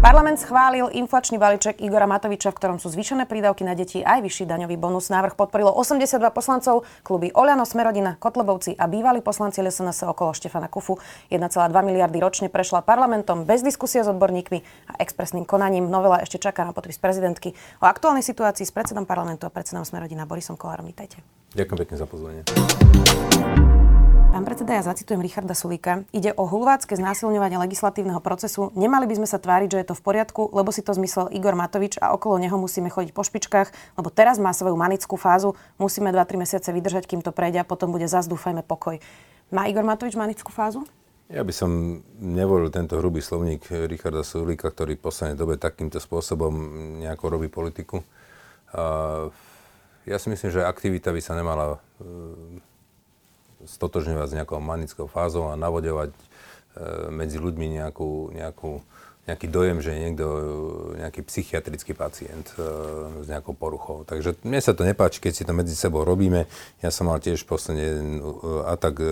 Parlament schválil inflačný balíček Igora Matoviča, v ktorom sú zvýšené prídavky na deti aj vyšší daňový bonus. Návrh podporilo 82 poslancov, kluby Oľano, Smerodina, Kotlebovci a bývalí poslanci LSNS okolo Štefana Kufu. 1,2 miliardy ročne prešla parlamentom bez diskusie s odborníkmi a expresným konaním. Novela ešte čaká na podpis prezidentky. O aktuálnej situácii s predsedom parlamentu a predsedom Smerodina Borisom Kolárom. Vítajte. Ďakujem pekne za pozvanie. Pán predseda, ja zacitujem Richarda Sulíka. Ide o hulvácké znásilňovanie legislatívneho procesu. Nemali by sme sa tváriť, že je to v poriadku, lebo si to zmyslel Igor Matovič a okolo neho musíme chodiť po špičkách, lebo teraz má svoju manickú fázu. Musíme 2-3 mesiace vydržať, kým to prejde a potom bude dúfajme, pokoj. Má Igor Matovič manickú fázu? Ja by som nevolil tento hrubý slovník Richarda Sulíka, ktorý v poslednej dobe takýmto spôsobom nejako robí politiku. ja si myslím, že aktivita by sa nemala stotožňovať s nejakou manickou fázou a navodovať e, medzi ľuďmi nejakú, nejakú nejaký dojem, že niekto nejaký psychiatrický pacient e, s nejakou poruchou. Takže mne sa to nepáči, keď si to medzi sebou robíme. Ja som mal tiež posledne atak e,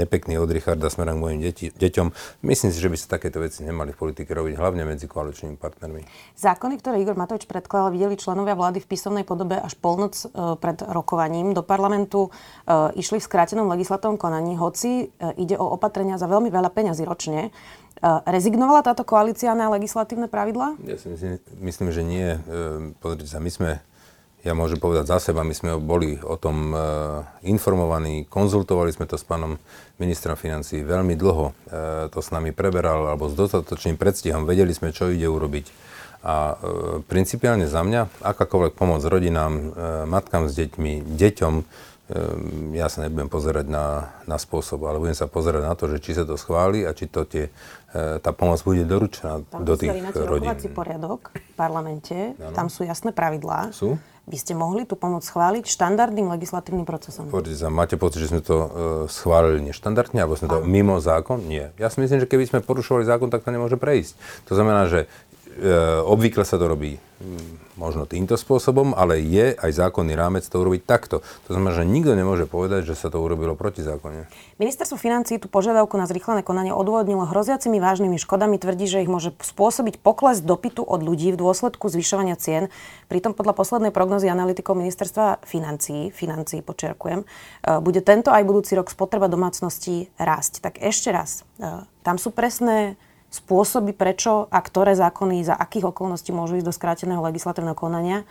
nepekný od Richarda smerom k mojim deti, deťom. Myslím si, že by sa takéto veci nemali v politike robiť, hlavne medzi koaličnými partnermi. Zákony, ktoré Igor Matovič predkladal, videli členovia vlády v písomnej podobe až polnoc e, pred rokovaním do parlamentu. Išli v skrátenom legislatívnom konaní, hoci ide o opatrenia za veľmi veľa peňazí ročne. Rezignovala táto koalícia na legislatívne pravidlá? Ja si myslím, myslím že nie. E, pozrite sa, my sme, ja môžem povedať za seba, my sme boli o tom e, informovaní, konzultovali sme to s pánom ministrom financí veľmi dlho. E, to s nami preberal, alebo s dostatočným predstihom. Vedeli sme, čo ide urobiť. A principiálne za mňa, akákoľvek pomoc rodinám, matkám s deťmi, deťom, ja sa nebudem pozerať na, na spôsob, ale budem sa pozerať na to, že či sa to schváli a či to tie, e, tá pomoc bude doručená tam do tých rodín. Tam poriadok v parlamente, ano. tam sú jasné pravidlá. Sú? Vy ste mohli tú pomoc schváliť štandardným legislatívnym procesom. Poďte sa, máte pocit, že sme to uh, schválili neštandardne, alebo sme to ano. mimo zákon? Nie. Ja si myslím, že keby sme porušovali zákon, tak to nemôže prejsť. To znamená, že obvykle sa to robí možno týmto spôsobom, ale je aj zákonný rámec to urobiť takto. To znamená, že nikto nemôže povedať, že sa to urobilo protizákonne. Ministerstvo financí tú požiadavku na zrýchlené konanie odôvodnilo hroziacimi vážnymi škodami. Tvrdí, že ich môže spôsobiť pokles dopytu od ľudí v dôsledku zvyšovania cien. Pritom podľa poslednej prognozy analytikov ministerstva financí, financí počerkujem, e, bude tento aj budúci rok spotreba domácností rásť. Tak ešte raz, e, tam sú presné spôsoby, prečo a ktoré zákony za akých okolností môžu ísť do skráteného legislatívneho konania. E,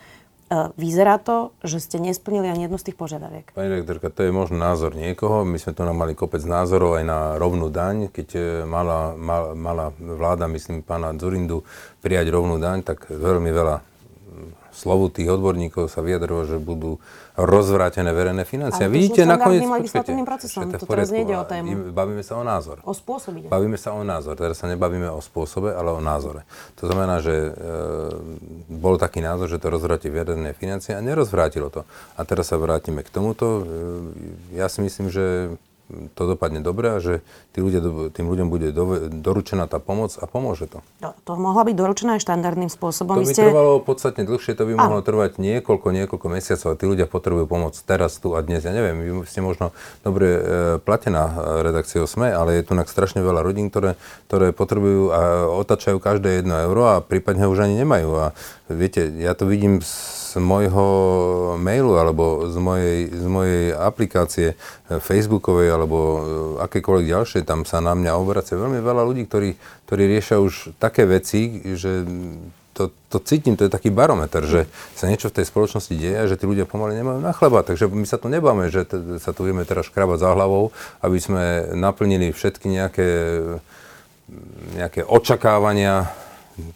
vyzerá to, že ste nesplnili ani jednu z tých požiadaviek. Pani rektorka, to je možno názor niekoho. My sme tu mali kopec názorov aj na rovnú daň. Keď e, mala, mala, mala vláda, myslím, pána Zurindu prijať rovnú daň, tak veľmi veľa slovu tých odborníkov sa vyjadrilo, že budú rozvrátené verejné financie. Ale Vidíte, nakoniec... legislatívnym procesom. To teraz nejde o tému. Bavíme sa o názor. O spôsobe. Bavíme sa o názor. Teraz sa nebavíme o spôsobe, ale o názore. To znamená, že e, bol taký názor, že to rozvráti verejné financie a nerozvrátilo to. A teraz sa vrátime k tomuto. E, ja si myslím, že to dopadne dobre a že tí ľudia, tým ľuďom bude do, doručená tá pomoc a pomôže to. To, to mohla byť doručená aj štandardným spôsobom. To by ste... trvalo podstatne dlhšie, to by mohlo trvať niekoľko, niekoľko mesiacov a tí ľudia potrebujú pomoc teraz, tu a dnes. Ja neviem, vy ste možno dobre e, platená e, redakciou SME, ale je tu strašne veľa rodín, ktoré, ktoré potrebujú a otačajú každé jedno euro a prípadne ho už ani nemajú. A viete, ja to vidím z môjho mailu alebo z mojej, z mojej aplikácie e, Facebookovej alebo e, akékoľvek ďalšie, tam sa na mňa obracia veľmi veľa ľudí, ktorí, ktorí riešia už také veci, že to, to cítim, to je taký barometer, že sa niečo v tej spoločnosti deje a že tí ľudia pomaly nemajú na chleba. Takže my sa tu nebáme, že t- sa tu vieme teraz škrabať za hlavou, aby sme naplnili všetky nejaké, nejaké očakávania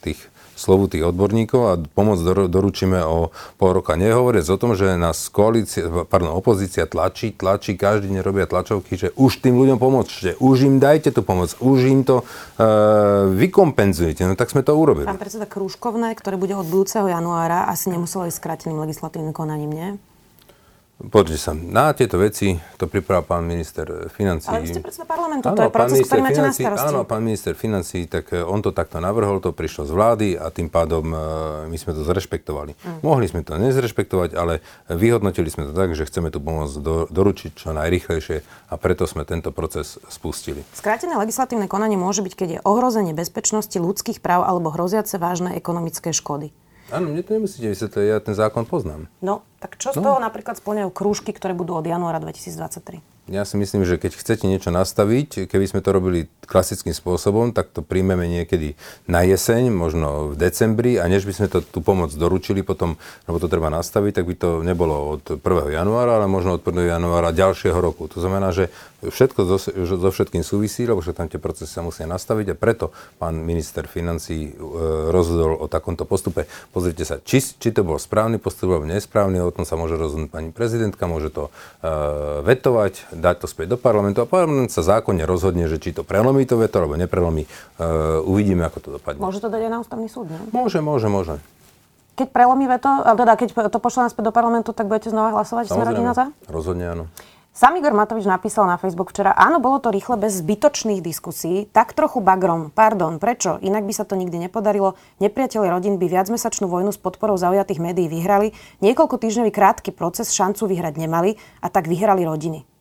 tých slovu tých odborníkov a pomoc doručíme o pol roka. Nehovoriac o tom, že nás koalícia, pardon, opozícia tlačí, tlačí, každý deň robia tlačovky, že už tým ľuďom pomôžte, už im dajte tú pomoc, už im to uh, vykompenzujete. No tak sme to urobili. Pán predseda Krúžkovné, ktoré bude od budúceho januára, asi nemuselo ísť skráteným legislatívnym konaním, nie? Poďte sa, na tieto veci to pripravil pán minister financí. Ale vy ste predseda parlamentu, áno, to je proces, ktorý máte na starosti. Áno, pán minister financí, tak eh, on to takto navrhol, to prišlo z vlády a tým pádom uh, my sme to zrešpektovali. Mm. Mohli sme to nezrešpektovať, ale vyhodnotili sme to tak, že chceme tú pomoc do, doručiť čo najrychlejšie a preto sme tento proces spustili. Skrátené legislatívne konanie môže byť, keď je ohrozenie bezpečnosti ľudských práv alebo hroziace vážne ekonomické škody. Áno, mne to nemusíte vysvetliť, ja ten zákon poznám. No, tak čo z no. toho napríklad splňajú krúžky, ktoré budú od januára 2023? Ja si myslím, že keď chcete niečo nastaviť, keby sme to robili klasickým spôsobom, tak to príjmeme niekedy na jeseň, možno v decembri a než by sme to, tú pomoc doručili potom, lebo to treba nastaviť, tak by to nebolo od 1. januára, ale možno od 1. januára ďalšieho roku. To znamená, že všetko so, so všetkým súvisí, lebo všetko tam tie procesy sa musia nastaviť a preto pán minister financí e, rozhodol o takomto postupe. Pozrite sa, či, či to bol správny postup alebo nesprávny, o tom sa môže rozhodnúť pani prezidentka, môže to e, vetovať, dať to späť do parlamentu a parlament sa zákonne rozhodne, že či to prelomí to veto alebo neprelomí. Uh, uvidíme, ako to dopadne. Môže to dať aj na ústavný súd, nie? Môže, môže, môže. Keď prelomí veto, teda keď to pošle naspäť do parlamentu, tak budete znova hlasovať? Samozrejme, za? rozhodne áno. Sam Igor Matovič napísal na Facebook včera, áno, bolo to rýchle, bez zbytočných diskusí, tak trochu bagrom. Pardon, prečo? Inak by sa to nikdy nepodarilo. Nepriatelia rodín by viacmesačnú vojnu s podporou zaujatých médií vyhrali. Niekoľko týždňový krátky proces šancu vyhrať nemali a tak vyhrali rodiny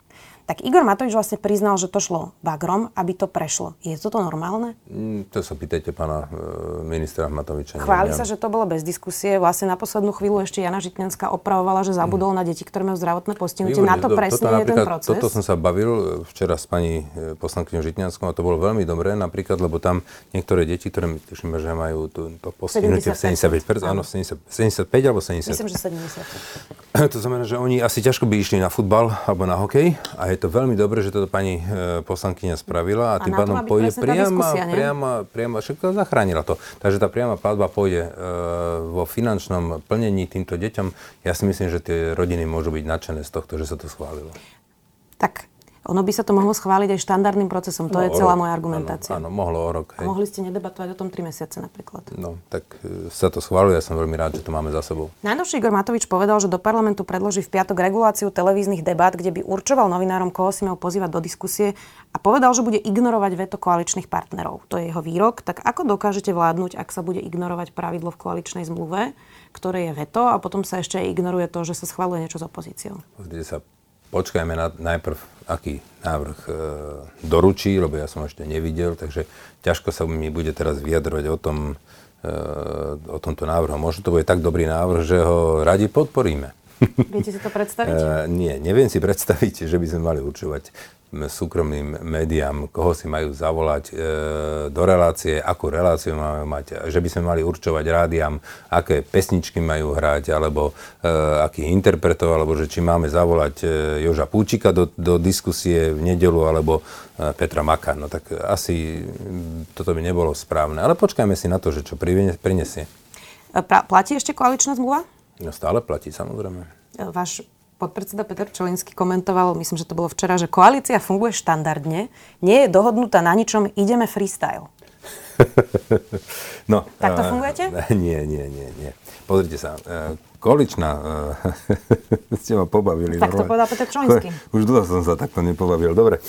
tak Igor Matovič vlastne priznal, že to šlo bagrom, aby to prešlo. Je toto normálne? Mm, to sa pýtajte pána e, ministra Matoviča. Chváli sa, že to bolo bez diskusie. Vlastne na poslednú chvíľu ešte Jana Žitňanská opravovala, že zabudol mm. na deti, ktoré majú zdravotné postihnutie. Na to presne je ten proces. Toto som sa bavil e, včera s pani e, poslankyňou Žitňanskou a to bolo veľmi dobré, napríklad, lebo tam niektoré deti, ktoré tušíme, že majú to, to postihnutie 75, áno, 70, 75 alebo 70. Myslím, že 70. to znamená, že oni asi ťažko by išli na futbal alebo na hokej a je to veľmi dobré, že toto pani e, poslankyňa spravila a, a tým pádom pôjde priama, priama, priama, však to zachránila to. Takže tá priama platba pôjde e, vo finančnom plnení týmto deťom. Ja si myslím, že tie rodiny môžu byť nadšené z tohto, že sa to schválilo. Tak ono by sa to mohlo schváliť aj štandardným procesom. To no, je celá rok, moja argumentácia. Áno, áno, mohlo o rok. Hej. A mohli ste nedebatovať o tom 3 mesiace napríklad. No, tak e, sa to schváluje. Ja som veľmi rád, že to máme za sebou. Najnovší Igor Matovič povedal, že do parlamentu predloží v piatok reguláciu televíznych debát, kde by určoval novinárom, koho si mal pozývať do diskusie a povedal, že bude ignorovať veto koaličných partnerov. To je jeho výrok. Tak ako dokážete vládnuť, ak sa bude ignorovať pravidlo v koaličnej zmluve, ktoré je veto a potom sa ešte aj ignoruje to, že sa schváluje niečo s opozíciou? Pozrite sa, počkajme na, najprv, aký návrh e, doručí, lebo ja som ešte nevidel, takže ťažko sa mi bude teraz vyjadrovať o tom, e, o tomto návrhu. Možno to bude tak dobrý návrh, že ho radi podporíme. Viete si to predstaviť? e, nie, neviem si predstaviť, že by sme mali určovať súkromným médiám, koho si majú zavolať e, do relácie, akú reláciu máme mať, že by sme mali určovať rádiam, aké pesničky majú hrať, alebo e, akých interpretov, alebo že či máme zavolať e, Joža Púčika do, do diskusie v nedelu, alebo e, Petra Maka. No tak asi toto by nebolo správne. Ale počkajme si na to, že čo prinesie. E, pra, platí ešte koaličná zmluva? No stále platí, samozrejme. E, váš podpredseda Peter Čelinsky komentoval, myslím, že to bolo včera, že koalícia funguje štandardne, nie je dohodnutá na ničom, ideme freestyle. no, tak to fungujete? Nie, nie, nie, nie. Pozrite sa, uh, Količná, uh, ste ma pobavili. Tak to povedal Peter Čolinský. Už dlho som sa takto nepobavil. Dobre,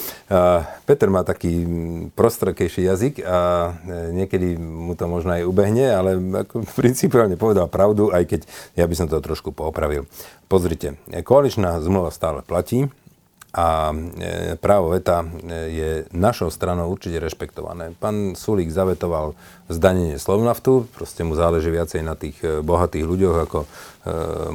Peter má taký prostrekejší jazyk a niekedy mu to možno aj ubehne, ale ako principiálne povedal pravdu, aj keď ja by som to trošku poopravil. Pozrite, koaličná zmluva stále platí a e, právo veta e, je našou stranou určite rešpektované. Pán Sulík zavetoval zdanenie Slovnaftu, proste mu záleží viacej na tých e, bohatých ľuďoch ako e,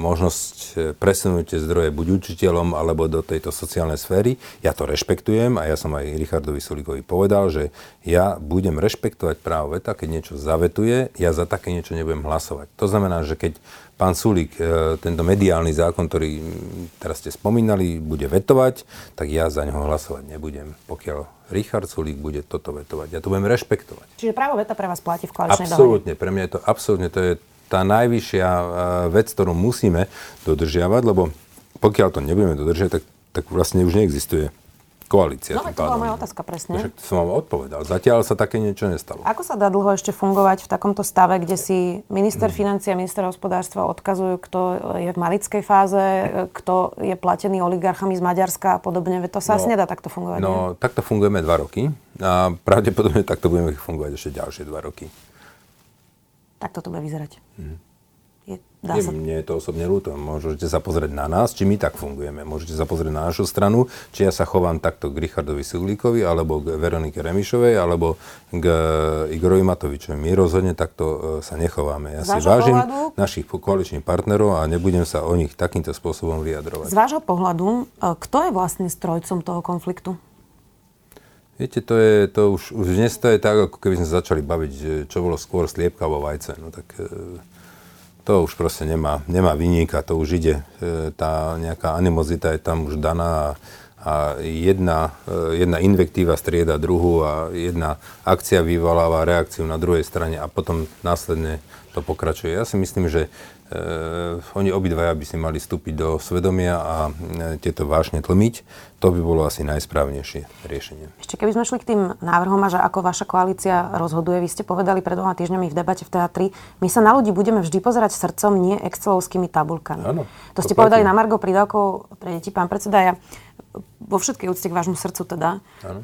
možnosť presunúť tie zdroje buď učiteľom alebo do tejto sociálnej sféry. Ja to rešpektujem a ja som aj Richardovi Sulíkovi povedal, že ja budem rešpektovať právo veta, keď niečo zavetuje, ja za také niečo nebudem hlasovať. To znamená, že keď pán Sulík e, tento mediálny zákon, ktorý teraz ste spomínali, bude vetovať, tak ja za neho hlasovať nebudem, pokiaľ Richard Sulík bude toto vetovať. Ja to budem rešpektovať. Čiže právo veta pre vás platí v koaličnej Absolútne, pre mňa je to absolútne, to je tá najvyššia e, vec, ktorú musíme dodržiavať, lebo pokiaľ to nebudeme dodržiavať, tak, tak vlastne už neexistuje koalícia. No, to bola moja otázka presne. Však som vám odpovedal. Zatiaľ sa také niečo nestalo. Ako sa dá dlho ešte fungovať v takomto stave, kde si minister hmm. financí a minister hospodárstva odkazujú, kto je v malickej fáze, kto je platený oligarchami z Maďarska a podobne? To sa no, asi nedá takto fungovať. No, nie? takto fungujeme dva roky a pravdepodobne takto budeme fungovať ešte ďalšie dva roky. Tak toto bude vyzerať. Hmm. Dá sa... Mne je to osobne ľúto. Môžete sa pozrieť na nás, či my tak fungujeme. Môžete sa pozrieť na našu stranu, či ja sa chovám takto k Richardovi Suglíkovi, alebo k Veronike Remišovej, alebo k Igorovi Matovičovi. My rozhodne takto e, sa nechováme. Ja si vážim pohľadu... našich koaličných partnerov a nebudem sa o nich takýmto spôsobom vyjadrovať. Z vášho pohľadu, e, kto je vlastne strojcom toho konfliktu? Viete, to je, to už, už dnes to je tak, ako keby sme začali baviť, čo bolo skôr sliepka alebo vajce. No tak to už proste nemá, nemá vyníka, to už ide. E, tá nejaká animozita je tam už daná a, jedna, e, jedna invektíva strieda druhú a jedna akcia vyvoláva reakciu na druhej strane a potom následne to pokračuje. Ja si myslím, že oni obidvaja by si mali vstúpiť do svedomia a uh, tieto vášne tlmiť. To by bolo asi najsprávnejšie riešenie. Ešte keby sme šli k tým návrhom a že ako vaša koalícia rozhoduje, vy ste povedali pred dvoma týždňami v debate v teatri, my sa na ľudí budeme vždy pozerať srdcom, nie excelovskými tabulkami. Áno, to, to ste platí. povedali na Margo prídavkov pre deti, pán predseda. Ja vo všetkej úcte k vášmu srdcu teda,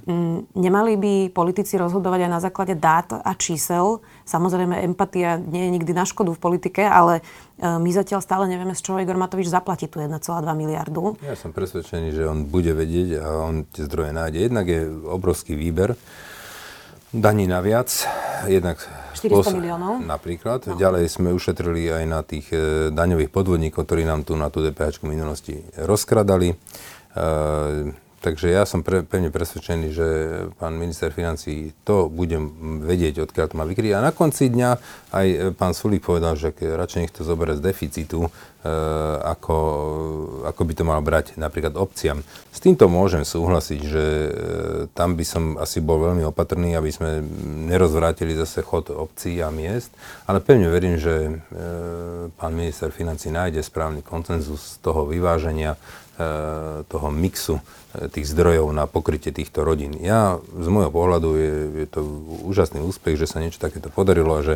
m, nemali by politici rozhodovať aj na základe dát a čísel. Samozrejme, empatia nie je nikdy na škodu v politike, ale e, my zatiaľ stále nevieme, z čoho Igor Matovič zaplatí tú 1,2 miliardu. Ja som presvedčený, že on bude vedieť a on tie zdroje nájde. Jednak je obrovský výber daní naviac, jednak 400 miliónov. Napríklad. No. Ďalej sme ušetrili aj na tých e, daňových podvodníkov, ktorí nám tu na tú DPH v minulosti rozkradali. Uh, takže ja som pre, pevne presvedčený, že pán minister financí to bude vedieť, odkiaľ to má vykryť. A na konci dňa aj pán Sulík povedal, že radšej nech to zoberie z deficitu, uh, ako, ako by to mal brať napríklad obciam. S týmto môžem súhlasiť, že tam by som asi bol veľmi opatrný, aby sme nerozvrátili zase chod obcí a miest, ale pevne verím, že pán minister financí nájde správny koncenzus toho vyváženia Eh, toho mixu eh, tých zdrojov na pokrytie týchto rodín. Ja z môjho pohľadu je, je to úžasný úspech, že sa niečo takéto podarilo a že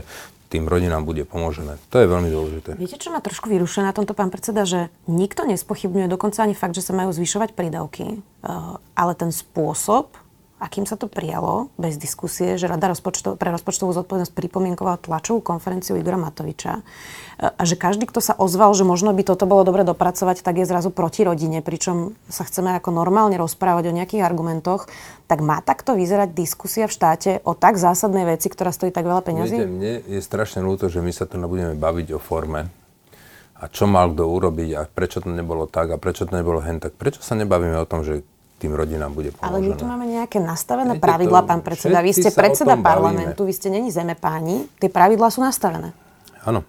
tým rodinám bude pomožené. To je veľmi dôležité. Viete, čo ma trošku vyrušuje na tomto, pán predseda, že nikto nespochybňuje dokonca ani fakt, že sa majú zvyšovať prídavky, eh, ale ten spôsob, akým sa to prijalo, bez diskusie, že Rada rozpočto, pre rozpočtovú zodpovednosť pripomienkovala tlačovú konferenciu Igora Matoviča e, a že každý, kto sa ozval, že možno by toto bolo dobre dopracovať, tak je zrazu proti rodine, pričom sa chceme ako normálne rozprávať o nejakých argumentoch, tak má takto vyzerať diskusia v štáte o tak zásadnej veci, ktorá stojí tak veľa peniazí? Viete, mne je strašne ľúto, že my sa tu budeme baviť o forme a čo mal kto urobiť a prečo to nebolo tak a prečo to nebolo hen tak. Prečo sa nebavíme o tom, že tým rodinám bude pomožené. Ale my tu máme nejaké nastavené Viete, pravidla, pán predseda. Vy ste predseda parlamentu, bavíme. vy ste není zeme páni. Tie pravidlá sú nastavené. Áno.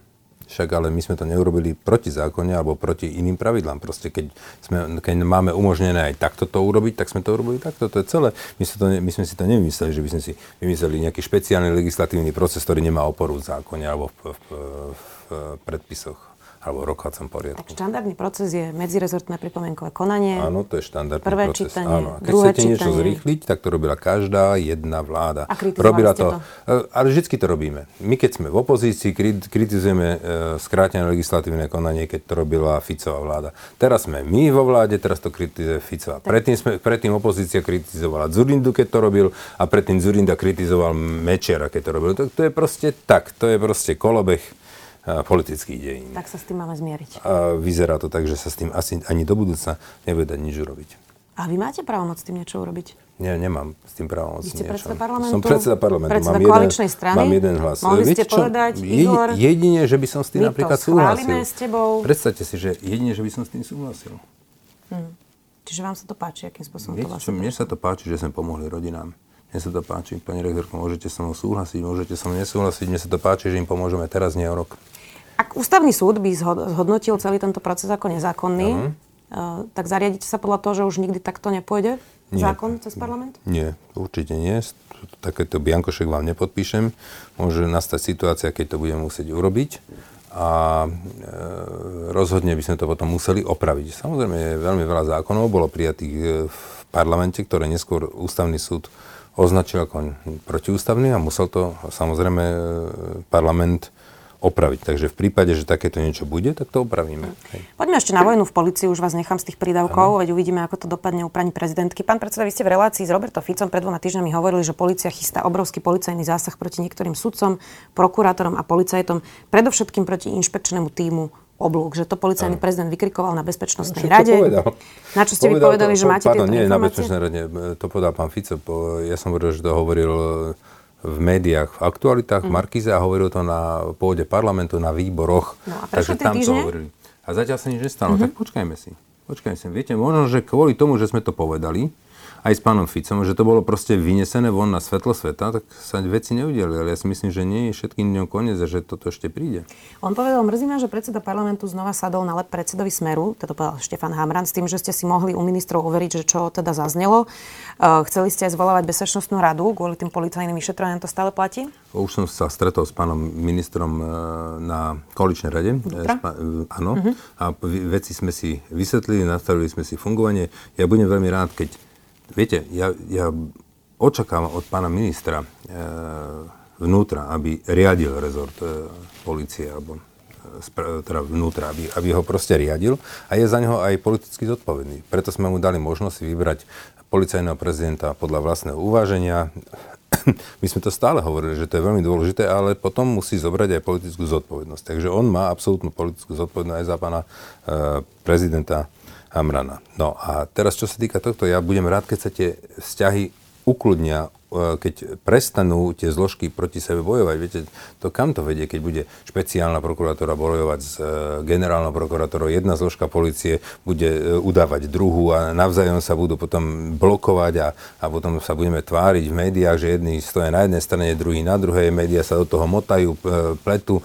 Však ale my sme to neurobili proti zákone alebo proti iným pravidlám. Proste keď, sme, keď máme umožnené aj takto to urobiť, tak sme to urobili takto. To je celé. My, to, my sme si to nevymysleli, že by sme si vymysleli nejaký špeciálny legislatívny proces, ktorý nemá oporu v zákone alebo v, v, v, v predpisoch alebo rokovacom poriadku. Tak štandardný proces je medzirezortné pripomienkové konanie. Áno, to je štandardný prvé proces. Čítanie, Áno. A keď druhé chcete čítanie. niečo zrýchliť, tak to robila každá jedna vláda. A robila to, to? E, ale vždy to robíme. My keď sme v opozícii, kritizujeme e, skrátené legislatívne konanie, keď to robila Ficová vláda. Teraz sme my vo vláde, teraz to kritizuje Ficová. Predtým, sme, predtým opozícia kritizovala Zurindu, keď to robil, a predtým Zurinda kritizoval Mečera, keď to robil. To, to je proste tak, to je proste kolobeh politických dejín. Tak sa s tým máme zmieriť. A vyzerá to tak, že sa s tým asi ani do budúcna nebude dať nič urobiť. A vy máte právomoc s tým niečo urobiť? Nie, nemám s tým právomoc niečo. predseda parlamentu? Som predseda parlamentu. Predseda mám koaličnej jeden, strany? Mám jeden hlas. Mohli Viete ste čo? povedať, Igor, jedine, že by som s tým napríklad súhlasil. s tebou. Predstavte si, že jedine, že by som s tým súhlasil. Hm. Čiže vám sa to páči, akým spôsobom Viete, to vlastne Mne sa to páči, že sme pomohli rodinám. Mne sa to páči, pani rektorko, môžete so mnou súhlasiť, môžete so mnou nesúhlasiť. Mne sa to páči, že im pomôžeme teraz, nie o rok. Ak ústavný súd by zhodnotil celý tento proces ako nezákonný, uh, tak zariadíte sa podľa toho, že už nikdy takto nepôjde nie. zákon cez parlament? Nie, určite nie. Takéto biankošek vám nepodpíšem. Môže nastať situácia, keď to budeme musieť urobiť a e, rozhodne by sme to potom museli opraviť. Samozrejme, veľmi veľa zákonov, bolo prijatých e, v parlamente, ktoré neskôr ústavný súd označil ako protiústavný a musel to samozrejme e, parlament opraviť. Takže v prípade, že takéto niečo bude, tak to opravíme. Hej. Poďme ešte na vojnu v policii, už vás nechám z tých prídavkov, ano. veď uvidíme, ako to dopadne u pani prezidentky. Pán predseda, vy ste v relácii s Roberto Ficom pred dvoma týždňami hovorili, že policia chystá obrovský policajný zásah proti niektorým sudcom, prokurátorom a policajtom, predovšetkým proti inšpekčnému týmu oblúk, že to policajný prezident vykrikoval na bezpečnostnej rade. Na čo ste povedal, vy povedali, to, že máte pardon, tieto nie, informácie? na bezpečnostnej rade, to povedal pán Fico. Ja som hovoril, že to hovoril v médiách, v aktualitách, mm. Markize a hovoril to na pôde parlamentu, na výboroch. No a Takže tam týždne? to hovorili. A zatiaľ sa nič nestalo, mm-hmm. tak počkajme si. Počkajme si. Viete, možno, že kvôli tomu, že sme to povedali, aj s pánom Ficom, že to bolo proste vynesené von na svetlo sveta, tak sa veci neudiali. Ale ja si myslím, že nie je všetkým dňom koniec a že toto ešte príde. On povedal, mrzí ma, že predseda parlamentu znova sadol na lep predsedovi Smeru, teda povedal Štefan Hamran, s tým, že ste si mohli u ministrov overiť, že čo teda zaznelo. Uh, chceli ste aj zvolávať bezpečnostnú radu kvôli tým policajným vyšetrovaniam, to stále platí? Už som sa stretol s pánom ministrom uh, na koaličnej rade. Uh, áno. Uh-huh. A veci sme si vysvetlili, nastavili sme si fungovanie. Ja budem veľmi rád, keď Viete, ja, ja očakávam od pána ministra e, vnútra, aby riadil rezort e, policie, alebo e, teda vnútra, aby, aby ho proste riadil a je za neho aj politicky zodpovedný. Preto sme mu dali možnosť vybrať policajného prezidenta podľa vlastného uváženia. My sme to stále hovorili, že to je veľmi dôležité, ale potom musí zobrať aj politickú zodpovednosť. Takže on má absolútnu politickú zodpovednosť aj za pána e, prezidenta Hamrana. No a teraz, čo sa týka tohto, ja budem rád, keď sa tie vzťahy ukludnia keď prestanú tie zložky proti sebe bojovať, viete, to kam to vedie, keď bude špeciálna prokuratúra bojovať s e, generálnou prokurátorou, jedna zložka policie bude e, udávať druhú a navzájom sa budú potom blokovať a, a potom sa budeme tváriť v médiách, že jedni stoja na jednej strane, druhý na druhej, médiá sa do toho motajú, pletu,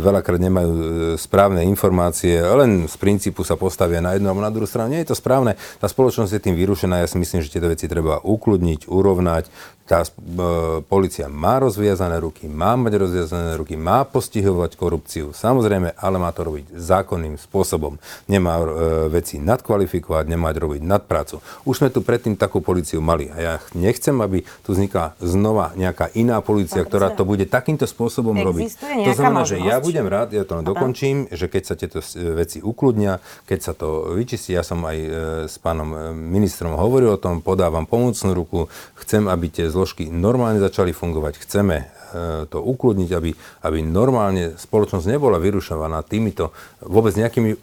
veľakrát nemajú správne informácie, len z princípu sa postavia na jednu alebo na druhú stranu. Nie je to správne, tá spoločnosť je tým vyrušená, ja si myslím, že tieto veci treba ukludniť, urovnať, tá e, policia má rozviazané ruky, má mať rozviazané ruky, má postihovať korupciu, samozrejme, ale má to robiť zákonným spôsobom. Nemá e, veci nadkvalifikovať, nemá robiť nadprácu. Už sme tu predtým takú policiu mali a ja nechcem, aby tu vznikla znova nejaká iná policia, ktorá to bude takýmto spôsobom robiť. To znamená, možnosť. že ja budem rád, ja to dokončím, že keď sa tieto veci ukludnia, keď sa to vyčistí, ja som aj e, s pánom e, ministrom hovoril o tom, podávam pomocnú ruku, chcem, aby tie zložky normálne začali fungovať. Chceme e, to ukludniť, aby, aby normálne spoločnosť nebola vyrušovaná týmito vôbec nejakými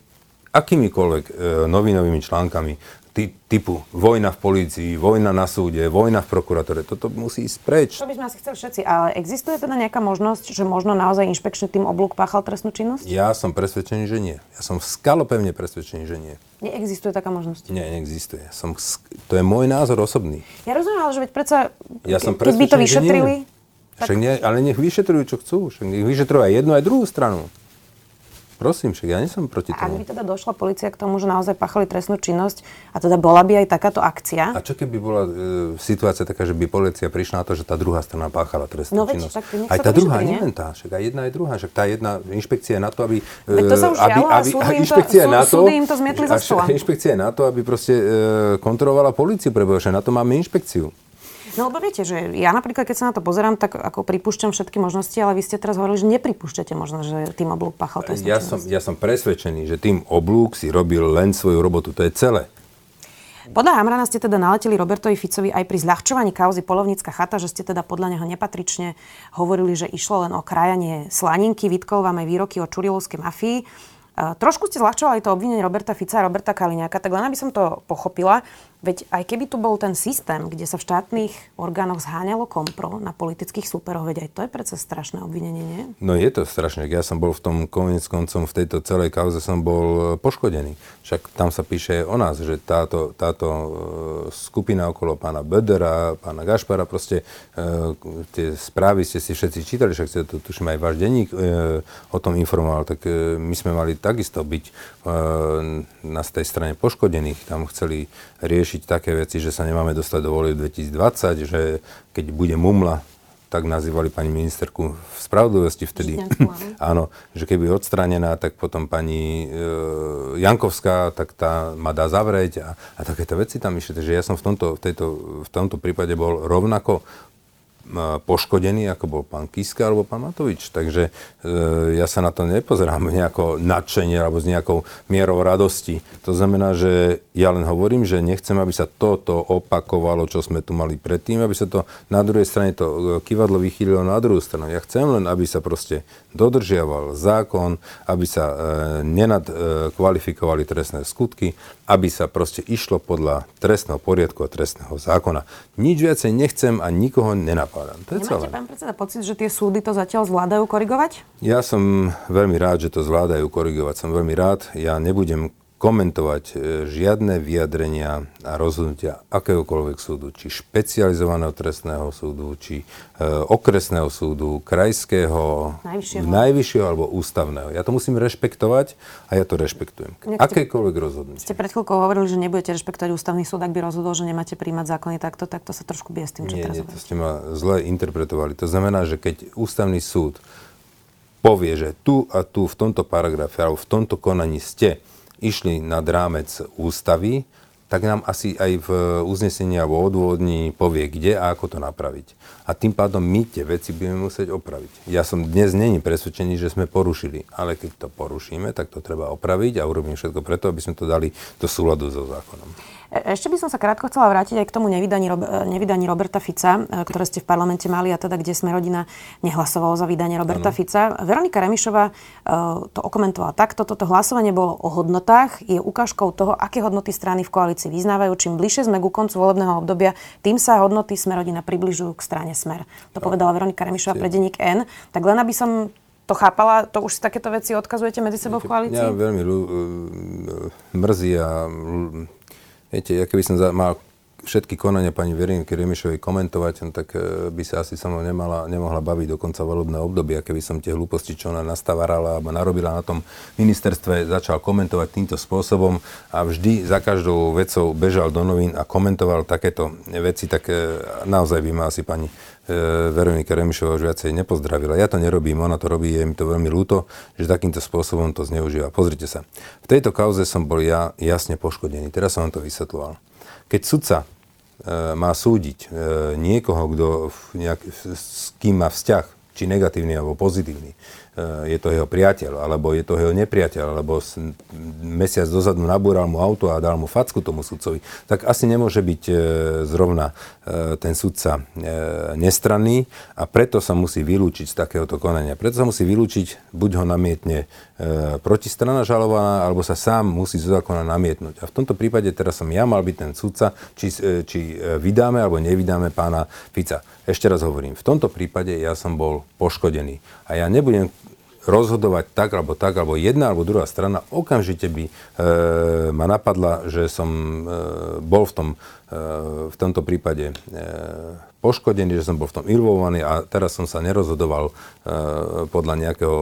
akýmikoľvek e, novinovými článkami typu vojna v polícii, vojna na súde, vojna v prokuratúre. Toto musí ísť preč. To by sme asi chceli všetci, ale existuje teda nejaká možnosť, že možno naozaj inšpekčný tým oblúk páchal trestnú činnosť? Ja som presvedčený, že nie. Ja som skalopevne presvedčený, že nie. Neexistuje taká možnosť? Nie, neexistuje. Som, to je môj názor osobný. Ja rozumiem, ale že veď predsa, ja som keď by to vyšetrili... Však nie, ale nech vyšetrujú, čo chcú. Však nech vyšetrujú aj jednu, aj druhú stranu. Prosím, však ja nie som proti tomu. Ak by teda došla policia k tomu, že naozaj pachali trestnú činnosť a teda bola by aj takáto akcia? A čo keby bola e, situácia taká, že by policia prišla na to, že tá druhá strana páchala trestnú no, činnosť? Tak aj tá druhá, nie len tá, však aj jedna, aj druhá. Však tá jedna inšpekcia je na to, aby... Veď to sa už aby, aby, aby, inšpekcia to, na to, im to zmietli za Inšpekcia je na to, aby proste e, kontrolovala policiu, prebože, na to máme inšpekciu. No lebo viete, že ja napríklad, keď sa na to pozerám, tak ako pripúšťam všetky možnosti, ale vy ste teraz hovorili, že nepripúšťate možno, že tým oblúk pachal trestnú ja som, ja som presvedčený, že tým oblúk si robil len svoju robotu. To je celé. Podľa Hamrana ste teda naleteli Robertovi Ficovi aj pri zľahčovaní kauzy Polovnícka chata, že ste teda podľa neho nepatrične hovorili, že išlo len o krajanie slaninky, vytkol vám aj výroky o čurilovskej mafii. Trošku ste zľahčovali to obvinenie Roberta Fica a Roberta Kaliňáka, tak len aby som to pochopila. Veď aj keby tu bol ten systém, kde sa v štátnych orgánoch zháňalo kompro na politických súperoch, veď aj to je predsa strašné obvinenie, nie? No je to strašné. Ja som bol v tom konec koncom, v tejto celej kauze som bol e, poškodený. Však tam sa píše o nás, že táto, táto e, skupina okolo pána Bödera, pána Gašpara, proste e, tie správy ste si všetci čítali, však ste to tuším aj váš denník e, o tom informoval, tak e, my sme mali takisto byť e, na tej strane poškodených. Tam chceli riešiť také veci, že sa nemáme dostať do volie 2020, že keď bude mumla tak nazývali pani ministerku v spravodlivosti vtedy. áno, že keby odstranená, tak potom pani e, Jankovská, tak tá ma dá zavrieť a, a takéto veci tam išli. Takže ja som v tomto, v, tejto, v tomto prípade bol rovnako poškodený, ako bol pán Kiska alebo pán Matovič. Takže e, ja sa na to nepozerám nejako nadšenie alebo s nejakou mierou radosti. To znamená, že ja len hovorím, že nechcem, aby sa toto opakovalo, čo sme tu mali predtým, aby sa to na druhej strane to e, kivadlo vychýlilo na druhú stranu. Ja chcem len, aby sa proste dodržiaval zákon, aby sa e, nenadkvalifikovali e, trestné skutky, aby sa proste išlo podľa trestného poriadku a trestného zákona. Nič viacej nechcem a nikoho nenapádam. To je Nemáte, celé. pán predseda, pocit, že tie súdy to zatiaľ zvládajú korigovať? Ja som veľmi rád, že to zvládajú korigovať. Som veľmi rád. Ja nebudem komentovať e, žiadne vyjadrenia a rozhodnutia akéhokoľvek súdu, či špecializovaného trestného súdu, či e, okresného súdu, krajského, najvyššieho. najvyššieho alebo ústavného. Ja to musím rešpektovať a ja to rešpektujem. Akékoľvek rozhodnutie. Ste pred chvíľkou hovorili, že nebudete rešpektovať ústavný súd, ak by rozhodol, že nemáte príjmať zákony takto, tak to sa trošku bije s tým, čo nie, teraz nie, to ste ma zle interpretovali. To znamená, že keď ústavný súd povie, že tu a tu v tomto paragrafe alebo v tomto konaní ste išli nad rámec ústavy, tak nám asi aj v uznesení alebo odôvodní povie, kde a ako to napraviť. A tým pádom my tie veci budeme musieť opraviť. Ja som dnes není presvedčený, že sme porušili, ale keď to porušíme, tak to treba opraviť a urobím všetko preto, aby sme to dali do súladu so zákonom. E, ešte by som sa krátko chcela vrátiť aj k tomu nevydaní, e, nevydaní Roberta Fica, e, ktoré ste v parlamente mali a teda, kde sme rodina nehlasovalo za vydanie Roberta ano. Fica. Veronika Remišová to okomentovala takto. Toto hlasovanie bolo o hodnotách, je ukážkou toho, aké hodnoty strany v koalícii vyznávajú. Čím bližšie sme ku koncu volebného obdobia, tým sa hodnoty sme rodina približujú k strane Smer. To povedala Veronika Remišová pre denník N. Tak len aby som to chápala, to už si takéto veci odkazujete medzi sebou v koalícii? Ja veľmi mrzí a Viete, ja keby som mal všetky konania pani Verínky Remišovej komentovať, no tak e, by sa asi so mnou nemala, nemohla baviť do konca volebného obdobia, keby som tie hlúposti, čo ona nastavarala alebo narobila na tom ministerstve, začal komentovať týmto spôsobom a vždy za každou vecou bežal do novín a komentoval takéto veci, tak e, naozaj by ma asi pani e, Veronika Remišová už viacej nepozdravila. Ja to nerobím, ona to robí, je mi to veľmi ľúto, že takýmto spôsobom to zneužíva. Pozrite sa, v tejto kauze som bol ja jasne poškodený, teraz som vám to vysvetloval. Keď sudca má súdiť e, niekoho, kto nejak, s kým má vzťah, či negatívny alebo pozitívny, Eh, je to jeho priateľ, alebo je to jeho nepriateľ, alebo mesiac dozadu nabúral mu auto a dal mu facku tomu sudcovi, tak asi nemôže byť eh, zrovna eh, ten sudca nestranný a preto sa musí vylúčiť z takéhoto konania. Preto sa musí vylúčiť, buď ho namietne protistrana žalovaná, alebo sa sám musí zo zákona namietnúť. A v tomto prípade teraz som ja mal byť ten sudca, či, či vydáme alebo nevydáme pána Fica. Ešte raz hovorím, v tomto prípade ja som bol poškodený. A ja nebudem rozhodovať tak alebo tak, alebo jedna alebo druhá strana, okamžite by e, ma napadla, že som e, bol v, tom, e, v tomto prípade e, poškodený, že som bol v tom involvovaný a teraz som sa nerozhodoval e, podľa nejakého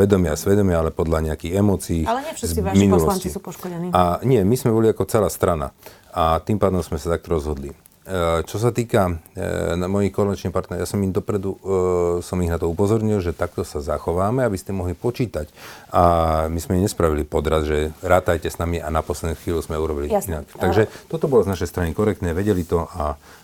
vedomia a svedomia, ale podľa nejakých emócií Ale nie všetci vaši poslanci sú poškodení. A nie, my sme boli ako celá strana a tým pádom sme sa takto rozhodli. Eh, čo sa týka e, mojich koaličných partnerov, ja som im dopredu, e, som ich na to upozornil, že takto sa zachováme, aby ste mohli počítať. A my sme nespravili podraz, že rátajte s nami a na poslednú chvíľu sme urobili Jasne. inak. Takže toto bolo z našej strany korektné, vedeli to a E,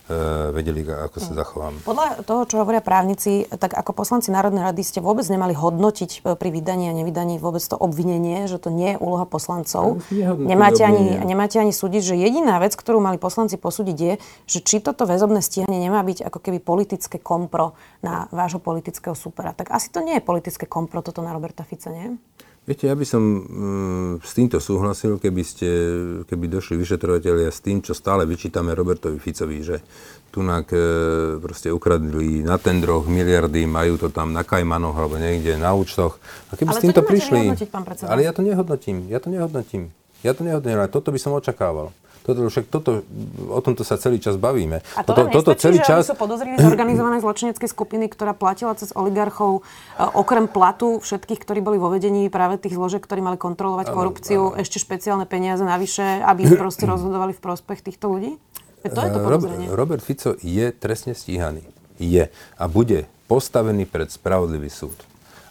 vedeli, ako sa zachováme. Podľa toho, čo hovoria právnici, tak ako poslanci Národnej rady ste vôbec nemali hodnotiť e, pri vydaní a nevydaní vôbec to obvinenie, že to nie je úloha poslancov. Nemáte ani, nemáte ani súdiť, že jediná vec, ktorú mali poslanci posúdiť je, že či toto väzobné stíhanie nemá byť ako keby politické kompro na vášho politického supera. Tak asi to nie je politické kompro toto na Roberta Fica, nie? Viete, ja by som mm, s týmto súhlasil, keby, ste, keby došli vyšetrovateľia s tým, čo stále vyčítame Robertovi Ficovi, že tunak e, proste ukradli na tendroch miliardy, majú to tam na Kajmanoch alebo niekde na účtoch. A keby ale s týmto prišli... Ale ja to nehodnotím, ja to nehodnotím. Ja to nehodnotím, ale toto by som očakával. Toto, však toto, o tomto sa celý čas bavíme. A toto, toto celý že čas... sú podozriví z organizovanej zločineckej skupiny, ktorá platila cez oligarchov e, okrem platu všetkých, ktorí boli vo vedení práve tých zložiek, ktorí mali kontrolovať korupciu, ano. ešte špeciálne peniaze navyše, aby proste rozhodovali v prospech týchto ľudí? To je to Robert, Robert Fico je trestne stíhaný. Je. A bude postavený pred spravodlivý súd.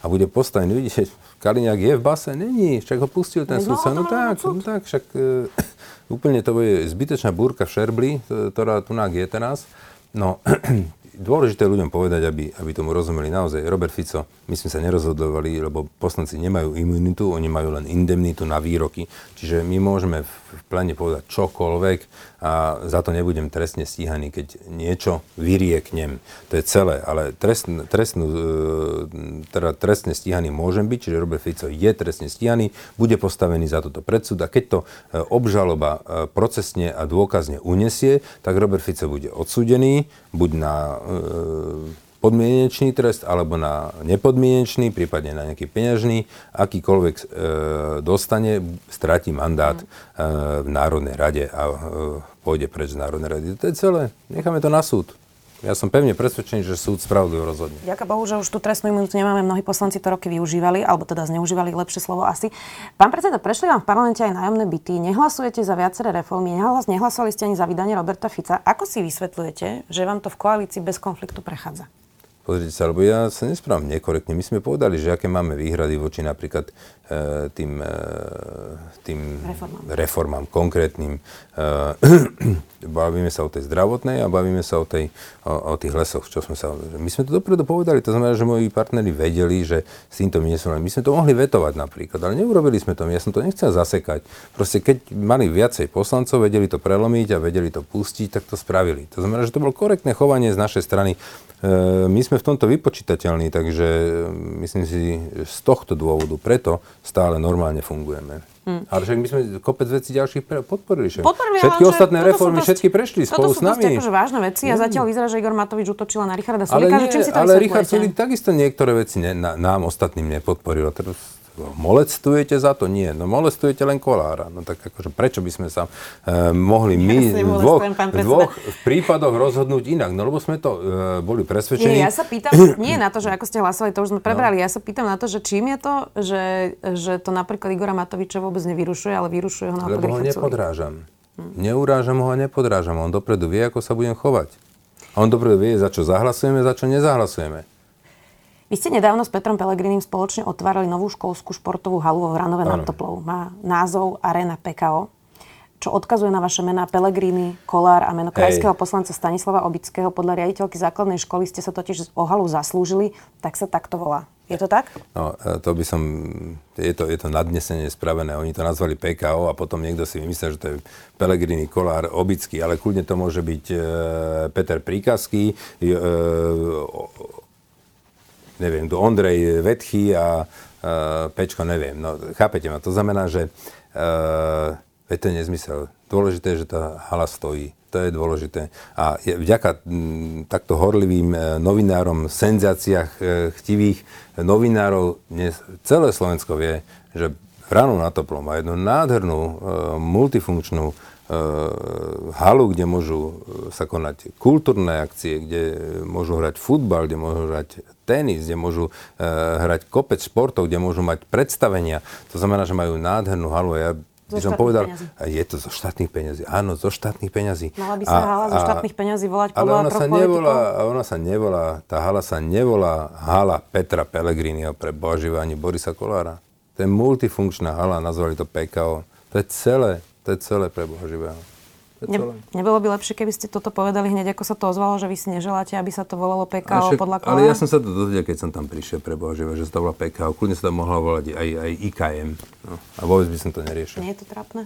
A bude postavený, vidíte, Kaliňák je v base? Není, však ho pustil ten no, súdca. No tak, no tak, však e, úplne to bude zbytečná búrka v Šerbli, ktorá tu je teraz. No, dôležité ľuďom povedať, aby, aby tomu rozumeli naozaj. Robert Fico, my sme sa nerozhodovali, lebo poslanci nemajú imunitu, oni majú len indemnitu na výroky. Čiže my môžeme v, plene povedať čokoľvek a za to nebudem trestne stíhaný, keď niečo vyrieknem. To je celé, ale trestn, trestnú, e, teda trestne stíhaný môžem byť, čiže Robert Fico je trestne stíhaný, bude postavený za toto predsud a keď to e, obžaloba e, procesne a dôkazne unesie, tak Robert Fico bude odsúdený, buď na podmienečný trest alebo na nepodmienečný, prípadne na nejaký peňažný, akýkoľvek e, dostane, stratí mandát e, v Národnej rade a e, pôjde preč z Národnej rady. To je celé. Necháme to na súd. Ja som pevne presvedčený, že súd spravodlivo rozhodne. Ďakujem Bohu, že už tú trestnú imunitu nemáme. Mnohí poslanci to roky využívali, alebo teda zneužívali lepšie slovo asi. Pán predseda, prešli vám v parlamente aj nájomné byty, nehlasujete za viaceré reformy, nehlas, nehlasovali ste ani za vydanie Roberta Fica. Ako si vysvetľujete, že vám to v koalícii bez konfliktu prechádza? Pozrite sa, lebo ja sa nesprávam nekorektne. My sme povedali, že aké máme výhrady voči napríklad e, tým, e, tým reformám. reformám konkrétnym. E, bavíme sa o tej zdravotnej a bavíme sa o, tej, o, o tých lesoch, čo sme sa... My sme to dopredu povedali, to znamená, že moji partneri vedeli, že s týmto my nesúhlasíme. My sme to mohli vetovať napríklad, ale neurobili sme to. Ja som to nechcel zasekať. Proste keď mali viacej poslancov, vedeli to prelomiť a vedeli to pustiť, tak to spravili. To znamená, že to bolo korektné chovanie z našej strany. E, my sme v tomto vypočítateľní, takže myslím si, že z tohto dôvodu preto stále normálne fungujeme. Hmm. Ale však my sme kopec vecí ďalších podporili. Však. Podporili, všetky ostatné reformy, všetky prešli spolu s nami. Toto sú akože vážne veci a zatiaľ vyzerá, že Igor Matovič utočila na Richarda Sulika. Ale, nie, ale Richard Sulik takisto niektoré veci ne, na, nám ostatným nepodporil. Teraz molestujete za to? Nie. No molestujete len kolára. No tak akože prečo by sme sa uh, mohli my ja v dvoch, dvoch prípadoch rozhodnúť inak? No lebo sme to uh, boli presvedčení. Nie, ja sa pýtam, nie na to, že ako ste hlasovali, to už sme prebrali. No. Ja sa pýtam na to, že čím je to, že, že to napríklad Igora Matoviča vôbec nevyrušuje, ale vyrušuje ho napríklad Lebo ho nepodrážam. Hm. Neurážam ho a nepodrážam. On dopredu vie, ako sa budem chovať. A on dopredu vie, za čo zahlasujeme, za čo nezahlasujeme. Vy ste nedávno s Petrom Pelegrinim spoločne otvárali novú školskú športovú halu vo Vranove nad Toplou. Má názov Arena PKO, čo odkazuje na vaše mená Pelegrini, Kolár a meno krajského poslanca Stanislava Obického. Podľa riaditeľky základnej školy ste sa totiž o halu zaslúžili, tak sa takto volá. Je to tak? No, e, to by som... Je to, je to nadnesenie spravené. Oni to nazvali PKO a potom niekto si vymyslel, že to je Pelegrini, Kolár, Obický, ale kľudne to môže byť e, Peter Príkazky, e, neviem, do Ondrej Vetchy a Pečko, neviem. No, chápete ma, to znamená, že uh, je to nezmysel. Dôležité je, že tá hala stojí. To je dôležité. A je, vďaka takto horlivým e, novinárom, senzáciách e, chtivých novinárov, dnes celé Slovensko vie, že Ranu na Toplom má jednu nádhernú, e, multifunkčnú halu, kde môžu sa konať kultúrne akcie, kde môžu hrať futbal, kde môžu hrať tenis, kde môžu uh, hrať kopec športov, kde môžu mať predstavenia. To znamená, že majú nádhernú halu. Ja by som povedal, peňazí. je to zo štátnych peňazí. Áno, zo štátnych peňazí. Mala by sa a, hala zo štátnych peňazí volať ale ona sa, nevolá, ona sa nevolá, tá hala sa nevolá hala Petra Pellegriniho pre Božíva ani Borisa Kolára. To je multifunkčná hala, nazvali to PKO. To je celé. To je celé pre Boha živého. Ne, nebolo by lepšie, keby ste toto povedali hneď, ako sa to ozvalo, že vy si neželáte, aby sa to volalo PKO však, podľa kola? Ale ja som sa to dozvedel, keď som tam prišiel pre Boha živého, že sa to volá PKO. Kľudne sa to mohlo volať aj, aj IKM. No. A vôbec by som to neriešil. Nie je to trapné?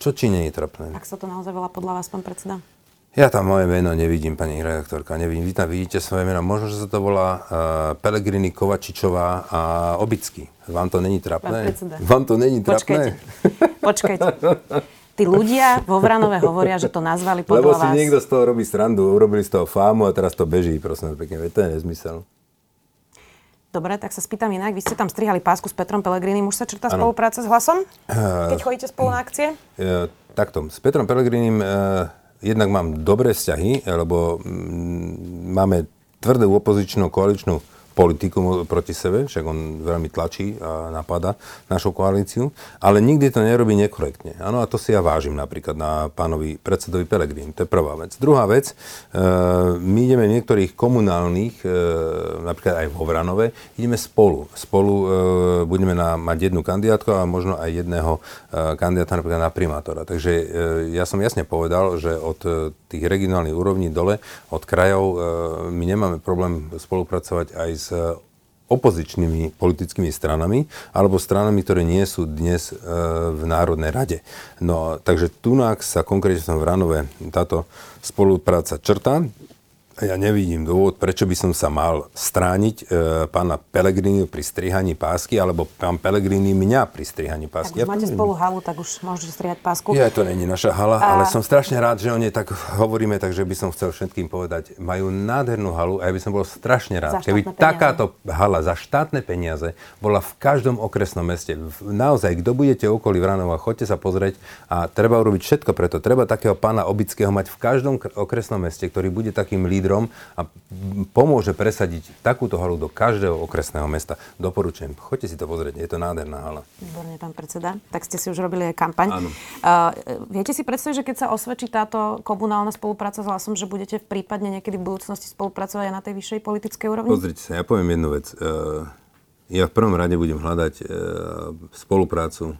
Čo či nie je trapné? Ak sa to naozaj volá podľa vás, pán predseda? Ja tam moje meno nevidím, pani redaktorka, nevidím. Vy tam vidíte svoje meno. Možno, že sa to volá uh, Pelegrini, Kovačičová a Obicky. Vám to není trapné? Vám to není trapné? Počkajte. Počkajte. tí ľudia vo Vranove hovoria, že to nazvali podľa Lebo si vás... niekto z toho robí srandu, urobili z toho fámu a teraz to beží, prosím pekne, to je nezmysel. Dobre, tak sa spýtam inak. Vy ste tam strihali pásku s Petrom Pelegrinim. Už sa črta ano. spolupráca s hlasom? Keď chodíte spolu na akcie? Uh, takto. S Petrom Pelegrinim uh, jednak mám dobré vzťahy, lebo mm, máme tvrdú opozičnú koaličnú politiku proti sebe, však on veľmi tlačí a napada našu koalíciu, ale nikdy to nerobí nekorektne. Áno, a to si ja vážim napríklad na pánovi predsedovi Pelegrín. To je prvá vec. Druhá vec, e, my ideme v niektorých komunálnych, e, napríklad aj vo Vranove, ideme spolu. Spolu e, budeme na, mať jednu kandidátku a možno aj jedného kandidáta napríklad na primátora. Takže ja som jasne povedal, že od tých regionálnych úrovní dole, od krajov, my nemáme problém spolupracovať aj opozičnými politickými stranami alebo stranami, ktoré nie sú dnes e, v Národnej rade. No, takže tu sa konkrétne v Ranove táto spolupráca črta ja nevidím dôvod, prečo by som sa mal strániť e, pána Pelegrini pri strihaní pásky, alebo pán Pelegrini mňa pri strihaní pásky. Ak ja máte spolu halu, tak už môžete strihať pásku. Ja, to není naša hala, a... ale som strašne rád, že o nej tak hovoríme, takže by som chcel všetkým povedať, majú nádhernú halu a ja by som bol strašne rád, keby peniaze. takáto hala za štátne peniaze bola v každom okresnom meste. Naozaj, kto budete okolí Vranova, choďte sa pozrieť a treba urobiť všetko preto. Treba takého pána Obického mať v každom okresnom meste, ktorý bude takým lídrom lídrom a pomôže presadiť takúto halu do každého okresného mesta. Doporučujem, choďte si to pozrieť, je to nádherná hala. Výborne, pán predseda. Tak ste si už robili aj kampaň. Áno. Uh, viete si predstaviť, že keď sa osvedčí táto komunálna spolupráca s hlasom, že budete prípadne niekedy v budúcnosti spolupracovať aj na tej vyššej politickej úrovni? Pozrite sa, ja poviem jednu vec. Uh, ja v prvom rade budem hľadať uh, spoluprácu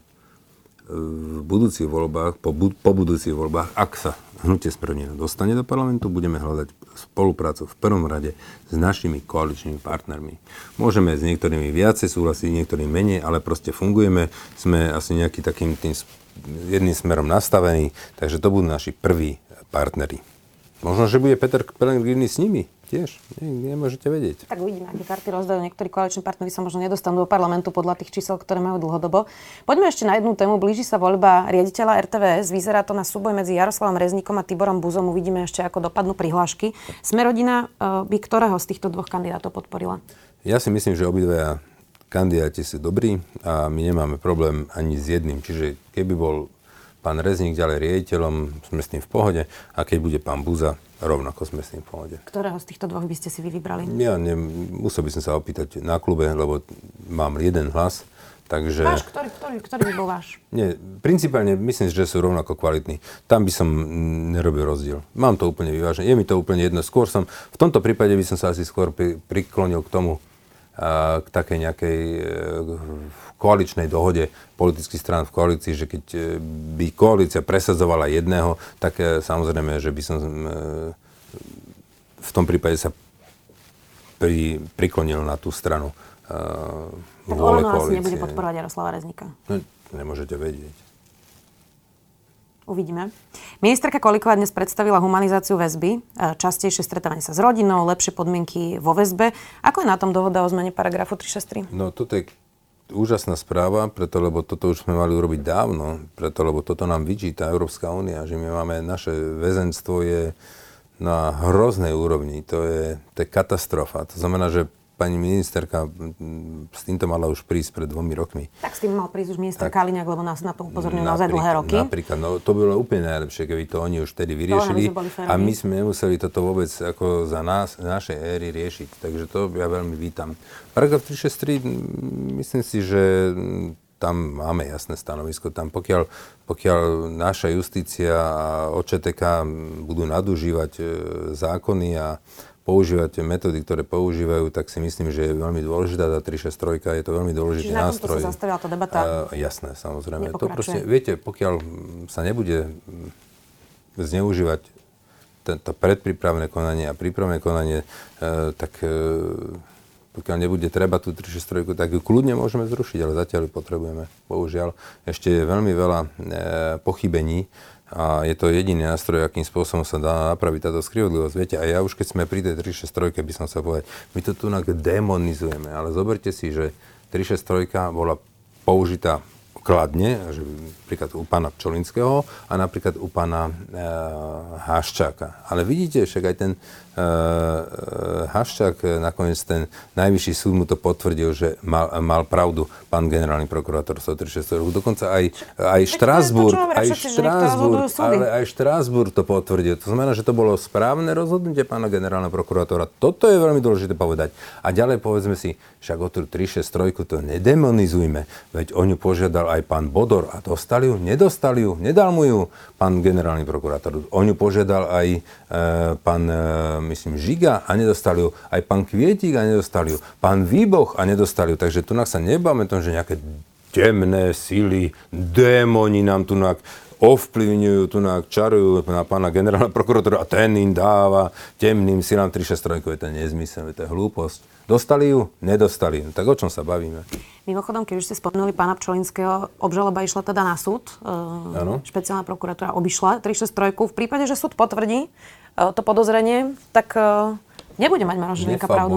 v budúcich voľbách, po, po budúcich voľbách, ak sa hnutie sprevnenia dostane do parlamentu, budeme hľadať spoluprácu v prvom rade s našimi koaličnými partnermi. Môžeme s niektorými viacej súhlasiť, niektorými menej, ale proste fungujeme, sme asi nejaký takým tým jedným smerom nastavení, takže to budú naši prví partneri. Možno, že bude Peter Pellegrini s nimi tiež. Nie, nemôžete vedieť. Tak uvidíme, aké karty rozdajú. Niektorí koaliční partnery sa možno nedostanú do parlamentu podľa tých čísel, ktoré majú dlhodobo. Poďme ešte na jednu tému. Blíži sa voľba riaditeľa RTVS. Vyzerá to na súboj medzi Jaroslavom Rezníkom a Tiborom Buzom. Uvidíme ešte, ako dopadnú prihlášky. Sme rodina e, by ktorého z týchto dvoch kandidátov podporila? Ja si myslím, že obidvaja kandidáti sú dobrí a my nemáme problém ani s jedným. Čiže keby bol pán Rezník ďalej riaditeľom, sme s tým v pohode. A keď bude pán Buza, rovnako sme s tým v pohode. Ktorého z týchto dvoch by ste si vy vybrali? Ja ne, musel by som sa opýtať na klube, lebo mám jeden hlas. Takže... Váš, ktorý, ktorý, ktorý by bol váš? Nie, principálne myslím, že sú rovnako kvalitní. Tam by som nerobil rozdiel. Mám to úplne vyvážené. Je mi to úplne jedno. Skôr som, v tomto prípade by som sa asi skôr pri, priklonil k tomu, k takej nejakej e, koaličnej dohode politických strán v koalícii, že keď e, by koalícia presadzovala jedného, tak e, samozrejme, že by som v tom prípade sa pri, priklonil na tú stranu uh, tak vôle koalície. asi nebude podporovať Jaroslava Reznika. No, nemôžete vedieť. Uvidíme. Ministerka Kolíková dnes predstavila humanizáciu väzby, častejšie stretávanie sa s rodinou, lepšie podmienky vo väzbe. Ako je na tom dohoda o zmene paragrafu 363? No toto je úžasná správa, preto lebo toto už sme mali urobiť dávno, preto lebo toto nám vyčíta Európska únia, že my máme, naše väzenstvo je na hroznej úrovni, to je, to je katastrofa. To znamená, že pani ministerka s týmto mala už prísť pred dvomi rokmi. Tak s tým mal prísť už minister tak, Kaliňák, lebo nás na to upozorňujú naozaj dlhé roky. Napríklad, no to bolo úplne najlepšie, keby to oni už vtedy vyriešili. a my sme nemuseli toto vôbec ako za nás, našej éry riešiť. Takže to ja veľmi vítam. Paragraf 363, myslím si, že tam máme jasné stanovisko. Tam pokiaľ, pokiaľ naša justícia a OČTK budú nadužívať e, zákony a používať metódy, ktoré používajú, tak si myslím, že je veľmi dôležitá tá 363, je to veľmi dôležitý Čiže nástroj. Čiže sa zastavila tá debata? Uh, jasné, samozrejme. To proste, viete, pokiaľ sa nebude zneužívať to predprípravné konanie a prípravné konanie, uh, tak uh, pokiaľ nebude treba tú 363, tak ju kľudne môžeme zrušiť, ale zatiaľ ju potrebujeme. Bohužiaľ, ešte je veľmi veľa e, pochybení a je to jediný nástroj, akým spôsobom sa dá napraviť táto skrivodlivosť. Viete, a ja už keď sme pri tej 363, by som sa povedal, my to tu demonizujeme, ale zoberte si, že 363 bola použitá kladne, že napríklad u pána Pčolinského a napríklad u pána e, Haščáka. Ale vidíte, však aj ten Haščák, nakoniec ten najvyšší súd mu to potvrdil, že mal, mal pravdu pán generálny prokurátor 136 rokov. Dokonca aj, aj Štrásburg, aj Štrásburg, ale aj Štrásburg to potvrdil. To znamená, že to bolo správne rozhodnutie pána generálneho prokurátora. Toto je veľmi dôležité povedať. A ďalej povedzme si, však o tú 363 to nedemonizujme, veď o ňu požiadal aj pán Bodor a dostali ju, nedostali ju, nedal mu ju pán generálny prokurátor. O ňu požiadal aj e, pán, e, myslím, Žiga a nedostali ju, aj pán Kvietik a nedostali ju, pán Výboch a nedostali ju. Takže tu sa nebáme tom, že nejaké temné síly, démoni nám tu ovplyvňujú, tu čarujú na pána generálna prokurátora a ten im dáva temným silám 363, je to nezmysel, to je hlúposť. Dostali ju? Nedostali. No, tak o čom sa bavíme? Mimochodom, keď už ste spomenuli pána Pčolinského, obžaloba išla teda na súd. Ano. Špeciálna prokuratúra obišla 363. V prípade, že súd potvrdí e, to podozrenie, tak e, nebude mať Maroš Žilinka pravdu.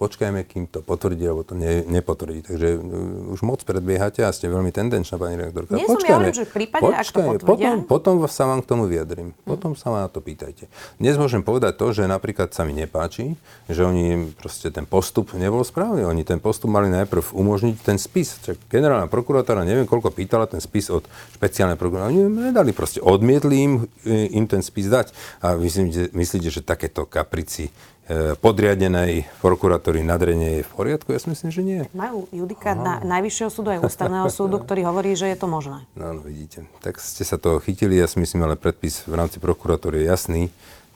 Počkajme, kým to potvrdí, alebo to ne, nepotvrdí. Takže uh, už moc predbiehate a ste veľmi tendenčná, pani rektorka. Nie počkajme, som ja že v prípade, počkajme, ak to. Potom, potom sa vám k tomu vyjadrím. Potom sa ma na to pýtajte. Dnes môžem povedať to, že napríklad sa mi nepáči, že oni proste ten postup nebol správny. Oni ten postup mali najprv umožniť ten spis. Čak generálna prokurátora neviem, koľko pýtala ten spis od špeciálnej prokurátora. Oni nedali proste. Odmietli im, im ten spis dať. A myslíte, myslíte že takéto kaprici E, podriadenej prokuratúry nadrenie je v poriadku? Ja si myslím, že nie. Majú judikát na Najvyššieho súdu aj Ústavného súdu, ktorý hovorí, že je to možné. No, no vidíte. Tak ste sa toho chytili, ja si myslím, ale predpis v rámci prokuratúry je jasný,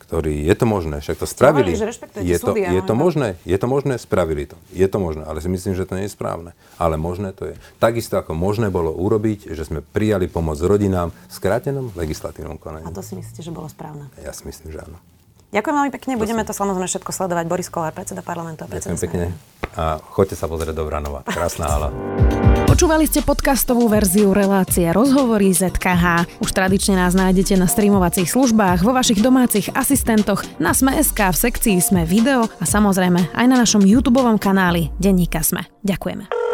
ktorý je to možné, však to spravili. Hovorili, je to, je to možné, je to možné, spravili to. Je to možné, ale si myslím, že to nie je správne. Ale možné to je. Takisto ako možné bolo urobiť, že sme prijali pomoc rodinám v skrátenom legislatívnom konaní. A to si myslíte, že bolo správne? Ja si myslím, že áno. Ďakujem veľmi pekne, budeme to samozrejme všetko sledovať. Boris Kolár, predseda parlamentu a predseda Ďakujem pekne a choďte sa pozrieť do Vranova. Krásna hala. Počúvali ste podcastovú verziu relácie Rozhovory ZKH. Už tradične nás nájdete na streamovacích službách, vo vašich domácich asistentoch, na Sme.sk, v sekcii Sme video a samozrejme aj na našom YouTube kanáli Denníka Sme. Ďakujeme.